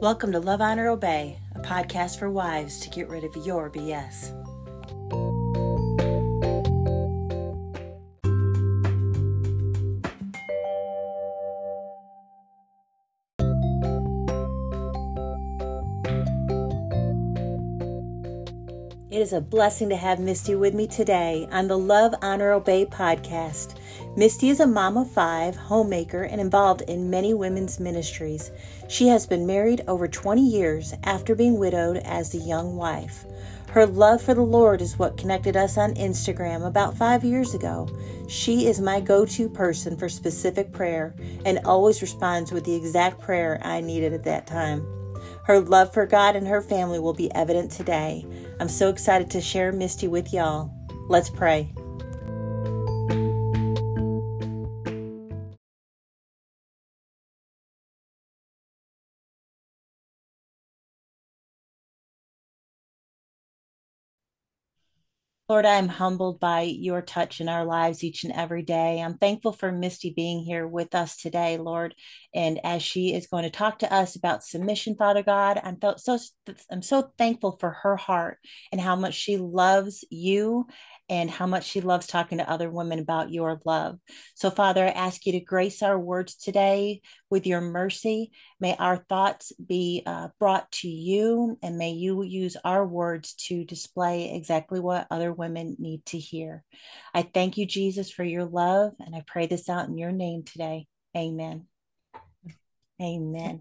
Welcome to Love, Honor, Obey, a podcast for wives to get rid of your BS. It is a blessing to have Misty with me today on the Love, Honor, Obey podcast. Misty is a mom of five, homemaker, and involved in many women's ministries. She has been married over 20 years after being widowed as the young wife. Her love for the Lord is what connected us on Instagram about five years ago. She is my go to person for specific prayer and always responds with the exact prayer I needed at that time. Her love for God and her family will be evident today. I'm so excited to share Misty with y'all. Let's pray. Lord, I'm humbled by your touch in our lives each and every day. I'm thankful for Misty being here with us today, Lord. And as she is going to talk to us about submission, Father God, I'm so I'm so thankful for her heart and how much she loves you and how much she loves talking to other women about your love. So, Father, I ask you to grace our words today with your mercy. May our thoughts be uh, brought to you, and may you use our words to display exactly what other women need to hear. I thank you, Jesus, for your love, and I pray this out in your name today. Amen. Amen.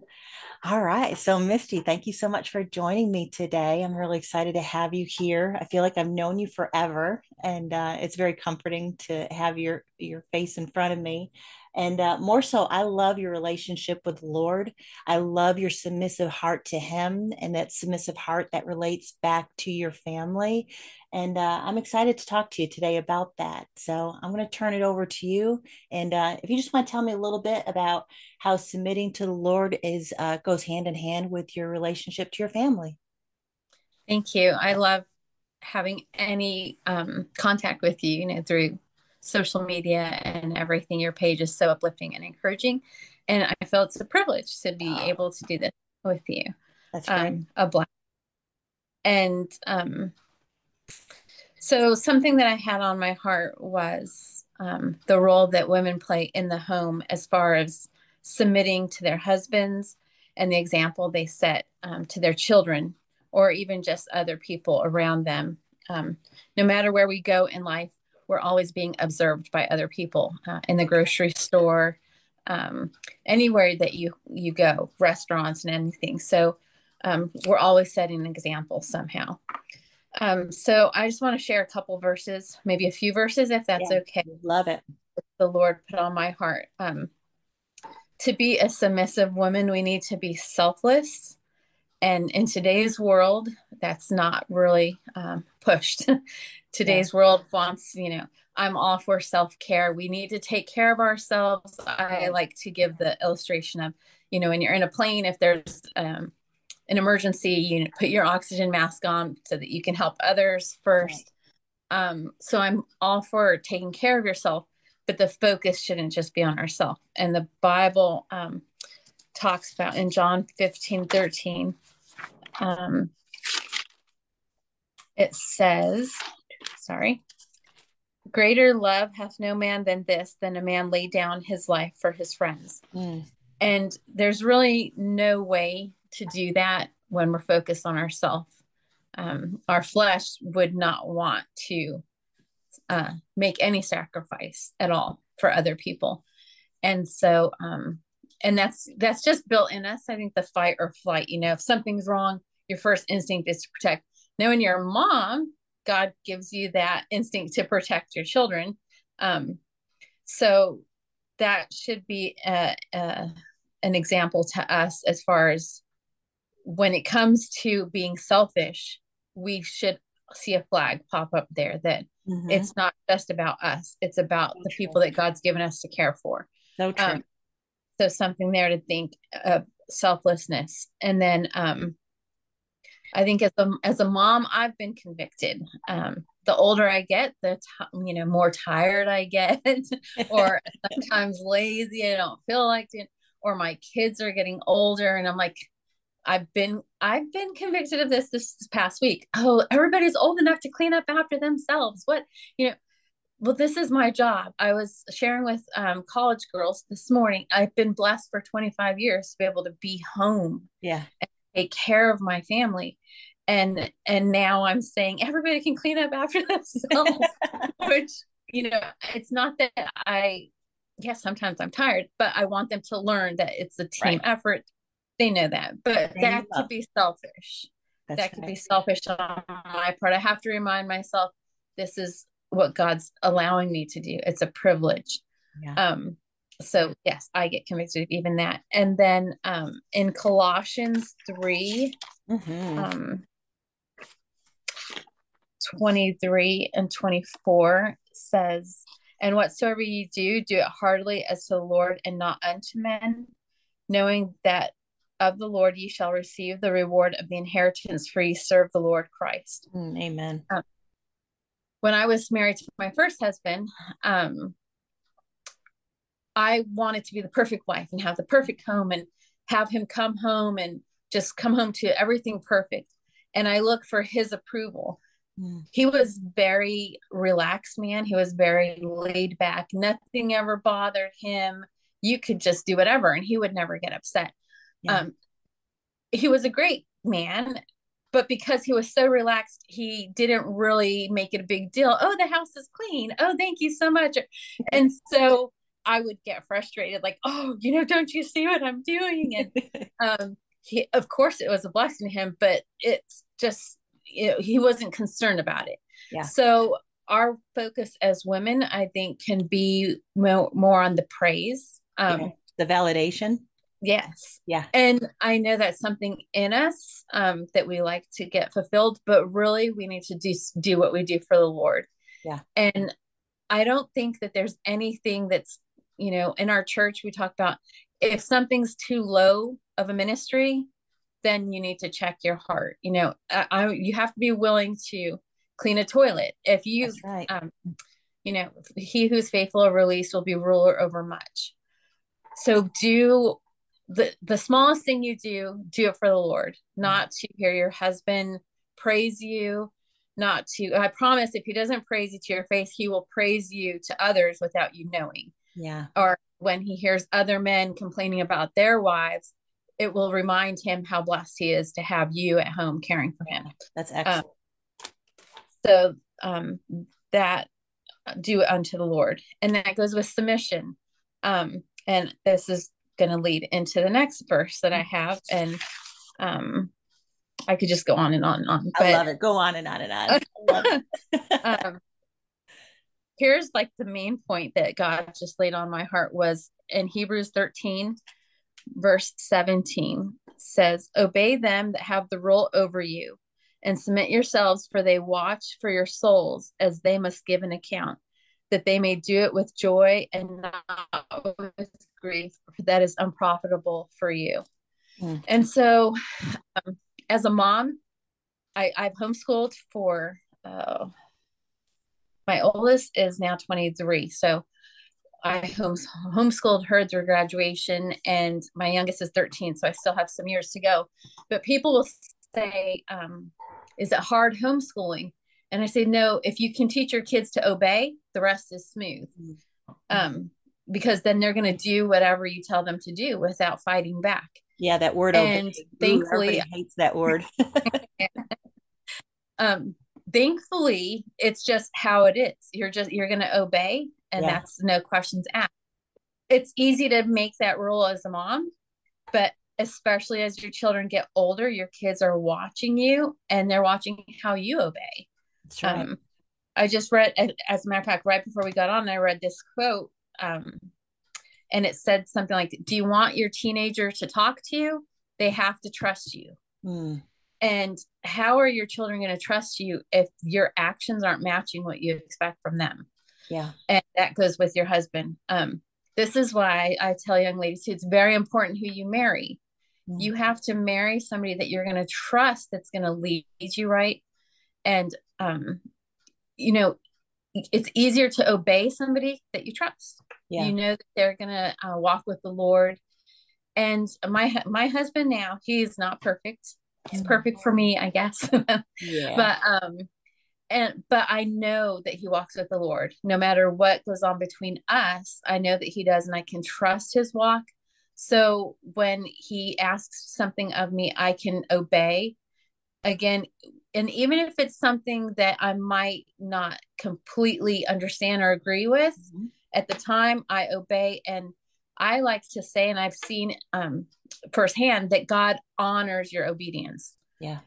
All right. So, Misty, thank you so much for joining me today. I'm really excited to have you here. I feel like I've known you forever, and uh, it's very comforting to have your your face in front of me. And uh, more so, I love your relationship with the Lord. I love your submissive heart to Him and that submissive heart that relates back to your family. And uh, I'm excited to talk to you today about that. So I'm going to turn it over to you. And uh, if you just want to tell me a little bit about how submitting to the Lord is uh, goes hand in hand with your relationship to your family. Thank you. I love having any um, contact with you, you know, through social media and everything. Your page is so uplifting and encouraging. And I feel it's a privilege to be able to do this with you. That's right. Um, a blessing. And um, so something that I had on my heart was um, the role that women play in the home as far as submitting to their husbands and the example they set um, to their children or even just other people around them. Um, no matter where we go in life, we're always being observed by other people uh, in the grocery store, um, anywhere that you you go, restaurants and anything. So um, we're always setting an example somehow. Um, so I just want to share a couple verses, maybe a few verses, if that's yeah, okay. Love it. The Lord put on my heart. Um, to be a submissive woman, we need to be selfless. And in today's world, that's not really um, pushed. today's yeah. world wants, you know, I'm all for self care. We need to take care of ourselves. I like to give the illustration of, you know, when you're in a plane, if there's um, an emergency, you put your oxygen mask on so that you can help others first. Right. Um, so I'm all for taking care of yourself, but the focus shouldn't just be on ourselves. And the Bible um, talks about in John 15 13, um, it says, sorry, greater love hath no man than this, than a man lay down his life for his friends. Mm. And there's really no way to do that when we're focused on ourselves. Um, our flesh would not want to uh, make any sacrifice at all for other people, and so um, and that's that's just built in us. I think the fight or flight. You know, if something's wrong, your first instinct is to protect. Now, when you're a mom, God gives you that instinct to protect your children. Um, so that should be a, a, an example to us as far as when it comes to being selfish, we should see a flag pop up there that mm-hmm. it's not just about us, it's about so the true. people that God's given us to care for. So true. Um, so something there to think of selflessness. And then um, I think as a as a mom, I've been convicted. Um, the older I get, the t- you know more tired I get, or sometimes lazy. I don't feel like it, or my kids are getting older, and I'm like, I've been I've been convicted of this this past week. Oh, everybody's old enough to clean up after themselves. What you know? Well, this is my job. I was sharing with um, college girls this morning. I've been blessed for 25 years to be able to be home, yeah, and take care of my family, and and now I'm saying everybody can clean up after themselves, which you know, it's not that I. Yes, sometimes I'm tired, but I want them to learn that it's a team right. effort they know that, but they that could be selfish. That's that could right. be selfish on my part. I have to remind myself this is what God's allowing me to do. It's a privilege. Yeah. Um, so yes, I get convicted of even that. And then um in Colossians 3, mm-hmm. um 23 and 24 says, And whatsoever you do, do it heartily as to the Lord and not unto men, knowing that of the Lord ye shall receive the reward of the inheritance, for ye serve the Lord Christ. Mm, amen. Um, when I was married to my first husband, um, I wanted to be the perfect wife and have the perfect home and have him come home and just come home to everything perfect. And I look for his approval. Mm. He was very relaxed man. He was very laid back. Nothing ever bothered him. You could just do whatever and he would never get upset. Yeah. Um, he was a great man, but because he was so relaxed, he didn't really make it a big deal. Oh, the house is clean. Oh, thank you so much. And so I would get frustrated, like, oh, you know, don't you see what I'm doing? And um, he, of course, it was a blessing to him, but it's just you know, he wasn't concerned about it. Yeah. So our focus as women, I think, can be more, more on the praise, um, yeah. the validation. Yes. Yeah. And I know that's something in us um, that we like to get fulfilled, but really we need to do do what we do for the Lord. Yeah. And I don't think that there's anything that's, you know, in our church we talk about if something's too low of a ministry, then you need to check your heart. You know, I, I you have to be willing to clean a toilet. If you right. um, you know, he who's faithful over least will be ruler over much. So do the the smallest thing you do do it for the lord not to hear your husband praise you not to i promise if he doesn't praise you to your face he will praise you to others without you knowing yeah or when he hears other men complaining about their wives it will remind him how blessed he is to have you at home caring for him that's um, excellent um, so um that do it unto the lord and that goes with submission um and this is going to lead into the next verse that I have. And um, I could just go on and on and on. But, I love it. Go on and on and on. um, here's like the main point that God just laid on my heart was in Hebrews 13, verse 17 says, Obey them that have the rule over you and submit yourselves, for they watch for your souls as they must give an account that they may do it with joy and not with grief that is unprofitable for you. Mm. And so, um, as a mom, I, I've homeschooled for uh, my oldest is now 23. So I homes, homeschooled her through graduation, and my youngest is 13. So I still have some years to go. But people will say, um, Is it hard homeschooling? And I say, no, if you can teach your kids to obey, the rest is smooth. Um, because then they're going to do whatever you tell them to do without fighting back. Yeah, that word. And obey. thankfully, Ooh, hates that word. um, thankfully, it's just how it is. You're just you're going to obey, and yeah. that's no questions asked. It's easy to make that rule as a mom, but especially as your children get older, your kids are watching you, and they're watching how you obey. That's right. Um, I just read, as a matter of fact, right before we got on, I read this quote, um, and it said something like, "Do you want your teenager to talk to you? They have to trust you." Mm. And how are your children going to trust you if your actions aren't matching what you expect from them? Yeah, and that goes with your husband. Um, this is why I tell young ladies too, it's very important who you marry. Mm. You have to marry somebody that you're going to trust, that's going to lead you right, and um, you know, it's easier to obey somebody that you trust. Yeah. You know that they're going to uh, walk with the Lord and my my husband now he's not perfect mm-hmm. perfect for me i guess yeah. but um and but i know that he walks with the lord no matter what goes on between us i know that he does and i can trust his walk so when he asks something of me i can obey again and even if it's something that i might not completely understand or agree with mm-hmm. at the time i obey and I like to say, and I've seen um, firsthand that God honors your obedience. Yeah.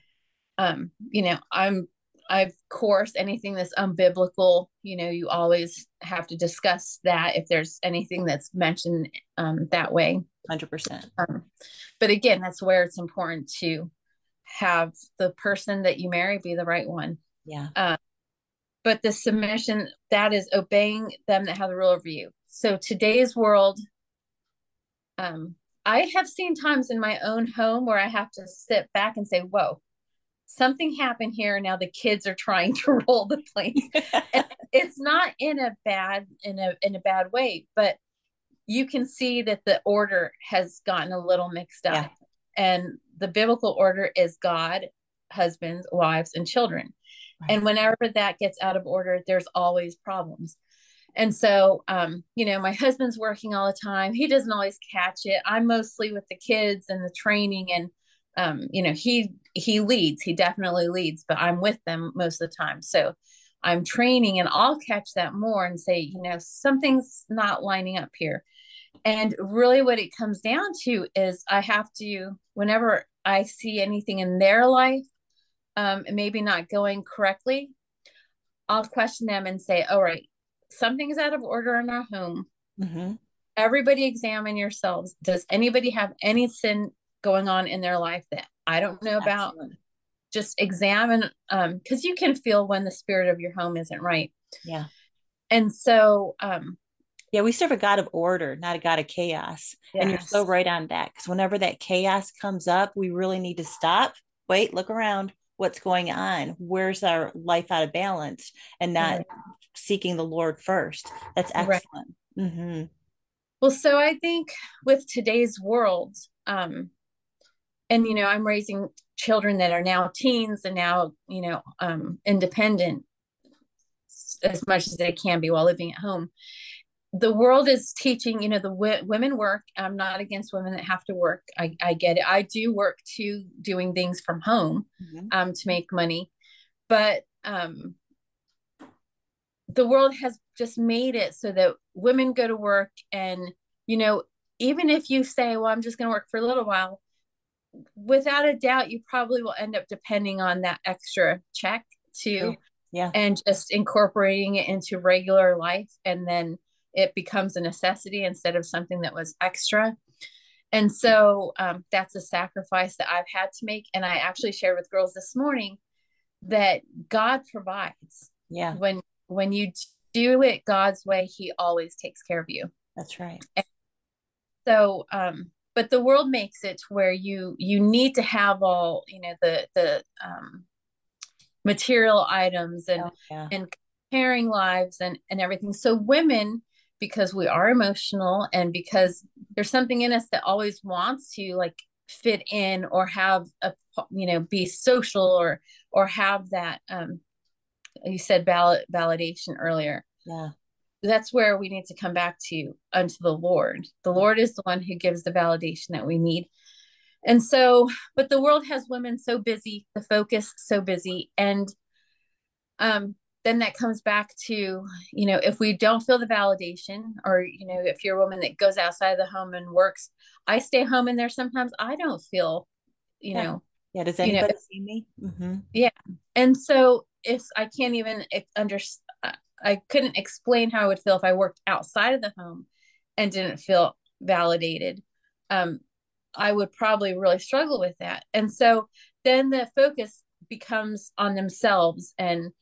Um, you know, I'm, I, of course, anything that's unbiblical, you know, you always have to discuss that if there's anything that's mentioned um, that way. 100%. Um, but again, that's where it's important to have the person that you marry be the right one. Yeah. Uh, but the submission, that is obeying them that have the rule over you. So today's world, um, I have seen times in my own home where I have to sit back and say, whoa, something happened here. Now the kids are trying to roll the place. it's not in a bad, in a, in a bad way, but you can see that the order has gotten a little mixed up. Yeah. And the biblical order is God, husbands, wives, and children. Right. And whenever that gets out of order, there's always problems. And so, um, you know, my husband's working all the time. He doesn't always catch it. I'm mostly with the kids and the training and um, you know, he he leads, he definitely leads, but I'm with them most of the time. So I'm training and I'll catch that more and say, you know, something's not lining up here. And really what it comes down to is I have to, whenever I see anything in their life, um, maybe not going correctly, I'll question them and say, all right, something's out of order in our home. Mm-hmm. Everybody examine yourselves. Does anybody have any sin going on in their life that I don't know about? Absolutely. Just examine, um, because you can feel when the spirit of your home isn't right. Yeah. And so, um, yeah, we serve a God of order, not a God of chaos. Yes. And you're so right on that. Because whenever that chaos comes up, we really need to stop, wait, look around, what's going on? Where's our life out of balance? And not right seeking the Lord first. That's excellent. Right. Mm-hmm. Well, so I think with today's world, um, and you know, I'm raising children that are now teens and now, you know, um, independent as much as they can be while living at home. The world is teaching, you know, the w- women work. I'm not against women that have to work. I, I get it. I do work too, doing things from home mm-hmm. um, to make money. But um, the world has just made it so that women go to work and you know even if you say well i'm just going to work for a little while without a doubt you probably will end up depending on that extra check too yeah. and just incorporating it into regular life and then it becomes a necessity instead of something that was extra. And so um, that's a sacrifice that i've had to make and i actually shared with girls this morning that god provides yeah. when when you do it God's way, He always takes care of you. That's right. And so, um, but the world makes it where you you need to have all you know the the um, material items and oh, yeah. and comparing lives and and everything. So women, because we are emotional and because there's something in us that always wants to like fit in or have a you know be social or or have that um you said val- validation earlier. Yeah. That's where we need to come back to unto the lord. The lord is the one who gives the validation that we need. And so but the world has women so busy the focus so busy and um then that comes back to you know if we don't feel the validation or you know if you're a woman that goes outside of the home and works i stay home and there sometimes i don't feel you yeah. know yeah does anybody you know, see me mm-hmm. yeah and so if I can't even understand, I couldn't explain how I would feel if I worked outside of the home and didn't feel validated. Um, I would probably really struggle with that. And so then the focus becomes on themselves and,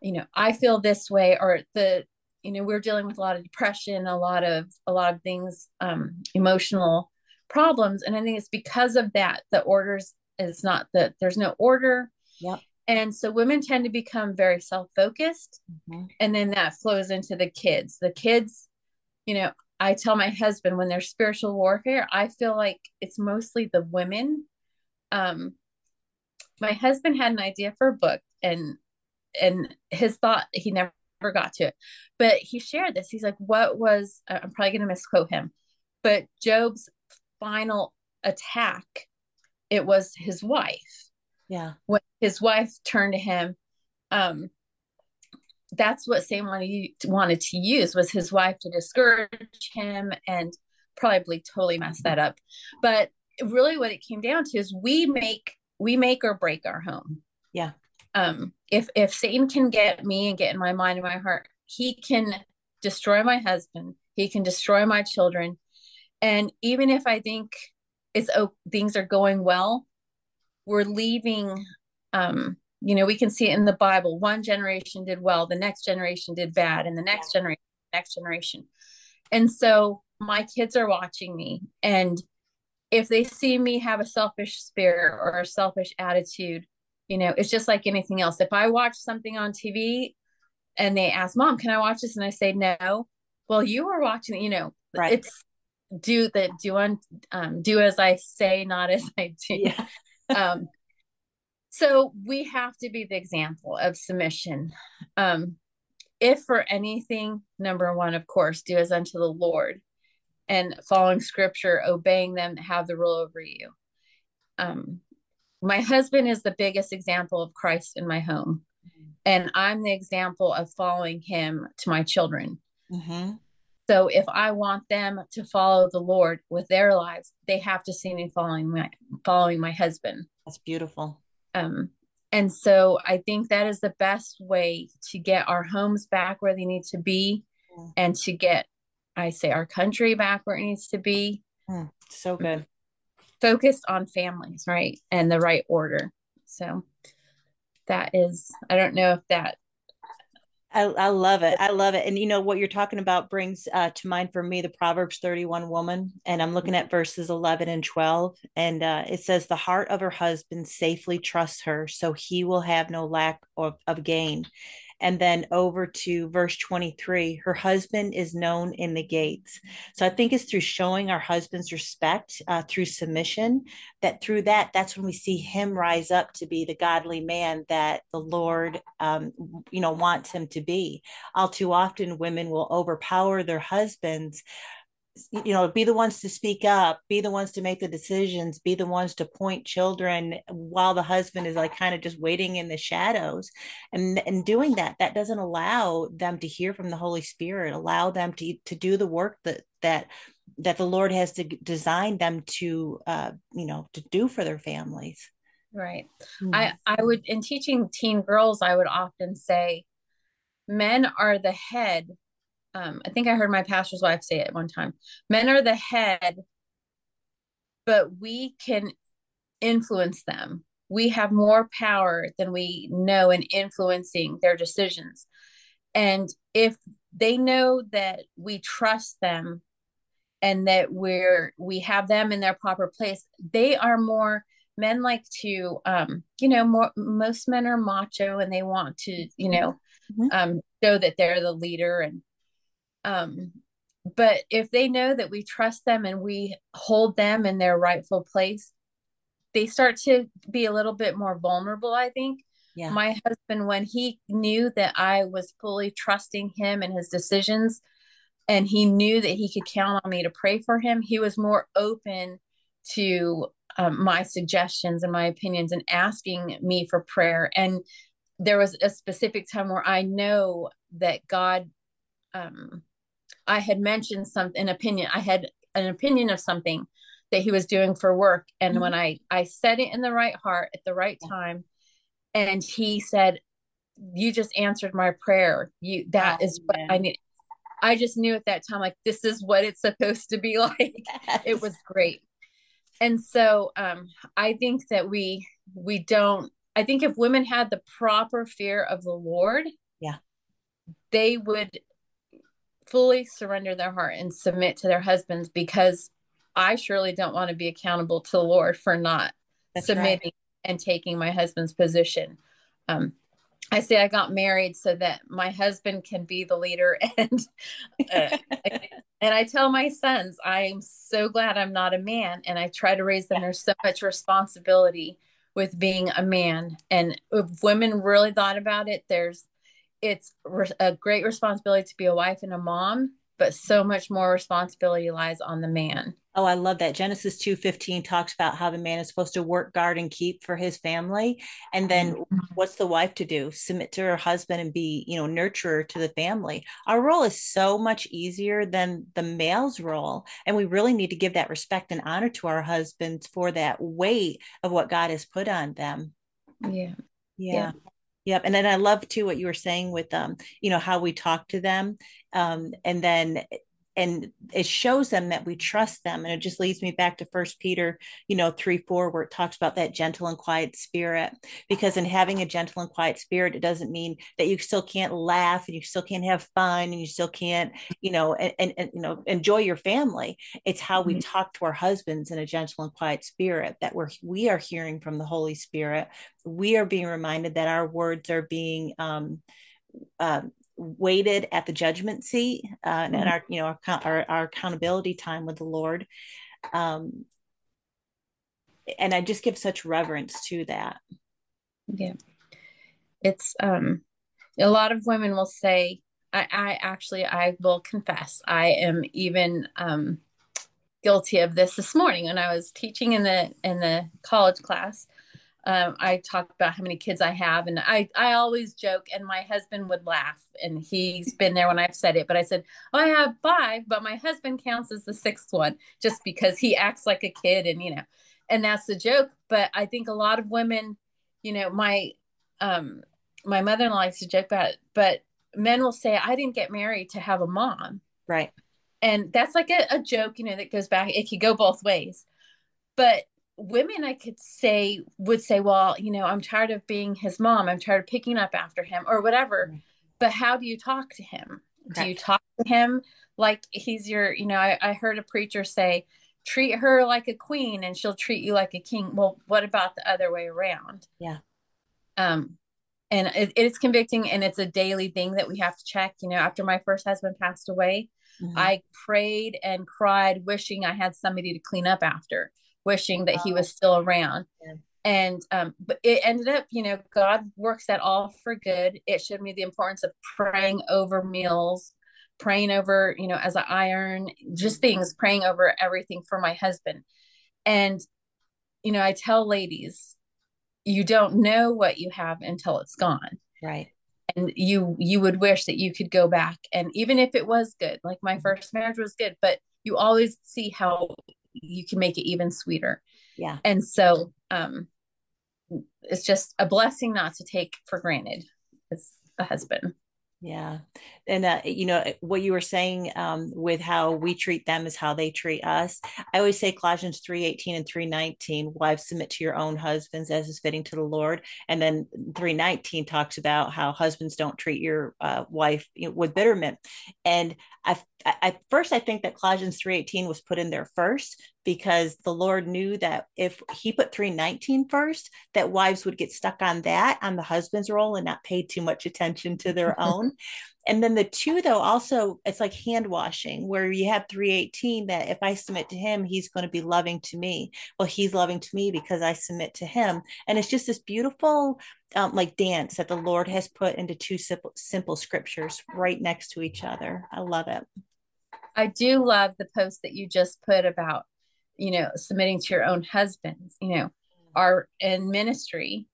you know, I feel this way or the, you know, we're dealing with a lot of depression, a lot of, a lot of things, um, emotional problems. And I think it's because of that, the orders is not that there's no order. Yep. And so women tend to become very self focused. Mm-hmm. And then that flows into the kids. The kids, you know, I tell my husband when there's spiritual warfare, I feel like it's mostly the women. Um, my husband had an idea for a book and and his thought he never got to it but he shared this he's like what was i'm probably going to misquote him but job's final attack it was his wife yeah when his wife turned to him um that's what Satan wanted, wanted to use was his wife to discourage him and probably totally mess that up. But really what it came down to is we make we make or break our home. Yeah. Um, if if Satan can get me and get in my mind and my heart, he can destroy my husband. He can destroy my children. And even if I think it's oh things are going well, we're leaving. Um, you know, we can see it in the Bible. One generation did well, the next generation did bad, and the next generation, next generation. And so my kids are watching me, and if they see me have a selfish spirit or a selfish attitude, you know, it's just like anything else. If I watch something on TV and they ask, Mom, can I watch this? And I say, No, well, you were watching, you know, right. it's do the do on um, do as I say, not as I do. Yeah. um, so we have to be the example of submission. Um, if for anything, number one, of course, do as unto the Lord and following scripture, obeying them that have the rule over you. Um, my husband is the biggest example of Christ in my home, and I'm the example of following him to my children. Mm-hmm. So if I want them to follow the Lord with their lives, they have to see me following my following my husband. That's beautiful. Um, and so I think that is the best way to get our homes back where they need to be, and to get I say our country back where it needs to be. Mm, so good. Focused on families, right? And the right order. So that is, I don't know if that. I, I love it. I love it. And you know, what you're talking about brings uh, to mind for me the Proverbs 31 woman. And I'm looking at verses 11 and 12. And uh, it says, The heart of her husband safely trusts her, so he will have no lack of, of gain and then over to verse 23 her husband is known in the gates. So i think it's through showing our husbands respect uh, through submission that through that that's when we see him rise up to be the godly man that the lord um, you know wants him to be. All too often women will overpower their husbands you know be the ones to speak up be the ones to make the decisions be the ones to point children while the husband is like kind of just waiting in the shadows and and doing that. That doesn't allow them to hear from the holy spirit allow them to to do the work that that that the lord has to design them to uh you know to do for their families. Right. Mm-hmm. i i would in teaching teen girls i would often say men are the head um, I think I heard my pastor's wife say it one time. Men are the head, but we can influence them. We have more power than we know in influencing their decisions. And if they know that we trust them and that we're we have them in their proper place, they are more men like to um you know more most men are macho and they want to you know mm-hmm. um show that they're the leader and um, but if they know that we trust them and we hold them in their rightful place, they start to be a little bit more vulnerable, I think. Yeah. My husband, when he knew that I was fully trusting him and his decisions, and he knew that he could count on me to pray for him, he was more open to um, my suggestions and my opinions and asking me for prayer. And there was a specific time where I know that God um, I had mentioned something, an opinion. I had an opinion of something that he was doing for work, and mm-hmm. when I I said it in the right heart at the right time, and he said, "You just answered my prayer. You that oh, is what man. I need." I just knew at that time, like this is what it's supposed to be like. Yes. It was great, and so um, I think that we we don't. I think if women had the proper fear of the Lord, yeah, they would fully surrender their heart and submit to their husbands because I surely don't want to be accountable to the Lord for not That's submitting right. and taking my husband's position. Um, I say I got married so that my husband can be the leader and uh, and I tell my sons I'm so glad I'm not a man and I try to raise them there's so much responsibility with being a man and if women really thought about it there's it's a great responsibility to be a wife and a mom but so much more responsibility lies on the man Oh, I love that. Genesis 2:15 talks about how the man is supposed to work, guard, and keep for his family. And then mm-hmm. what's the wife to do? Submit to her husband and be, you know, nurturer to the family. Our role is so much easier than the male's role. And we really need to give that respect and honor to our husbands for that weight of what God has put on them. Yeah. Yeah. yeah. Yep. And then I love too what you were saying with um, you know, how we talk to them. Um, and then and it shows them that we trust them. And it just leads me back to first peter you know 3 4 where it talks about that gentle and quiet spirit. Because in having a gentle and quiet spirit it doesn't mean that you still can't laugh and you still can't have fun and you still can't you know and, and, and you know enjoy your family. It's how we mm-hmm. talk to our husbands in a gentle and quiet spirit that we're we are hearing from the holy spirit. We are being reminded that our words are being um, um, waited at the judgment seat uh, mm-hmm. and our you know our, our, our, accountability time with the lord. Um, and i just give such reverence to that. Yeah. It's um a lot of women will say i i actually i will confess i am even um guilty of this this morning when i was teaching in the in the college class um, I talk about how many kids I have, and I I always joke, and my husband would laugh, and he's been there when I've said it. But I said, oh, I have five, but my husband counts as the sixth one, just because he acts like a kid, and you know, and that's the joke. But I think a lot of women, you know, my um my mother-in-law likes to joke about it, but men will say, I didn't get married to have a mom, right? And that's like a, a joke, you know, that goes back. It could go both ways, but women I could say would say, well, you know, I'm tired of being his mom. I'm tired of picking up after him or whatever. But how do you talk to him? Do you talk to him like he's your, you know, I, I heard a preacher say, treat her like a queen and she'll treat you like a king. Well, what about the other way around? Yeah. Um, and it, it's convicting and it's a daily thing that we have to check. You know, after my first husband passed away, mm-hmm. I prayed and cried, wishing I had somebody to clean up after wishing that he was still around. Yeah. And um, but it ended up, you know, God works that all for good. It showed me the importance of praying over meals, praying over, you know, as I iron, just things, praying over everything for my husband. And, you know, I tell ladies, you don't know what you have until it's gone. Right and you you would wish that you could go back and even if it was good like my mm-hmm. first marriage was good but you always see how you can make it even sweeter. Yeah. And so um it's just a blessing not to take for granted as a husband. Yeah. And, uh, you know, what you were saying um, with how we treat them is how they treat us. I always say Colossians 3.18 and 3.19, wives submit to your own husbands as is fitting to the Lord. And then 3.19 talks about how husbands don't treat your uh, wife you know, with bitterment. And I, at first, I think that Colossians 3.18 was put in there first because the Lord knew that if he put 319 first, that wives would get stuck on that, on the husband's role, and not pay too much attention to their own. And then the two, though, also it's like hand washing, where you have 318 that if I submit to him, he's going to be loving to me. Well, he's loving to me because I submit to him. And it's just this beautiful um, like dance that the Lord has put into two simple, simple scriptures right next to each other. I love it. I do love the post that you just put about you know, submitting to your own husbands, you know, are in ministry.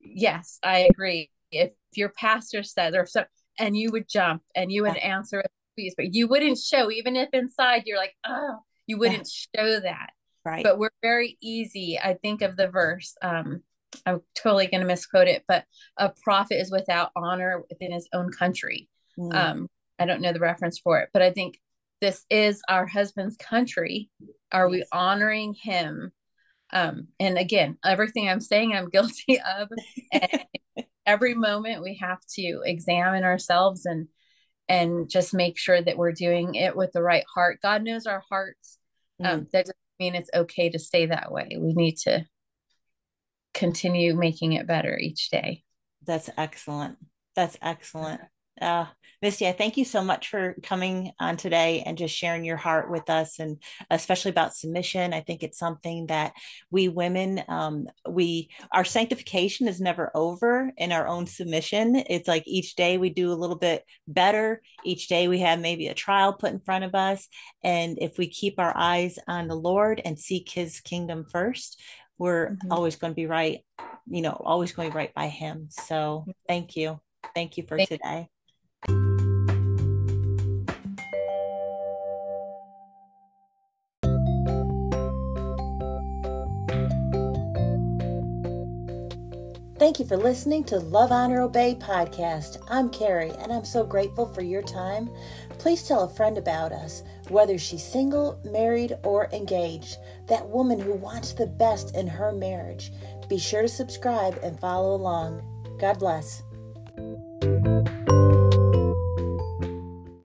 Yes, I agree. If your pastor says or so and you would jump and you would answer a please, but you wouldn't show, even if inside you're like, oh, you wouldn't show that. Right. But we're very easy. I think of the verse. Um, I'm totally going to misquote it, but a prophet is without honor within his own country. Mm. Um, I don't know the reference for it, but I think this is our husband's country are we honoring him um and again everything i'm saying i'm guilty of and every moment we have to examine ourselves and and just make sure that we're doing it with the right heart god knows our hearts um, mm. um that doesn't mean it's okay to stay that way we need to continue making it better each day That's excellent. That's excellent. Uh, Misty, I thank you so much for coming on today and just sharing your heart with us, and especially about submission. I think it's something that we women, um, we our sanctification is never over in our own submission. It's like each day we do a little bit better. Each day we have maybe a trial put in front of us, and if we keep our eyes on the Lord and seek His kingdom first, we're mm-hmm. always going to be right. You know, always going right by Him. So, thank you, thank you for thank today. Thank you for listening to Love, Honor, Obey podcast. I'm Carrie, and I'm so grateful for your time. Please tell a friend about us, whether she's single, married, or engaged, that woman who wants the best in her marriage. Be sure to subscribe and follow along. God bless.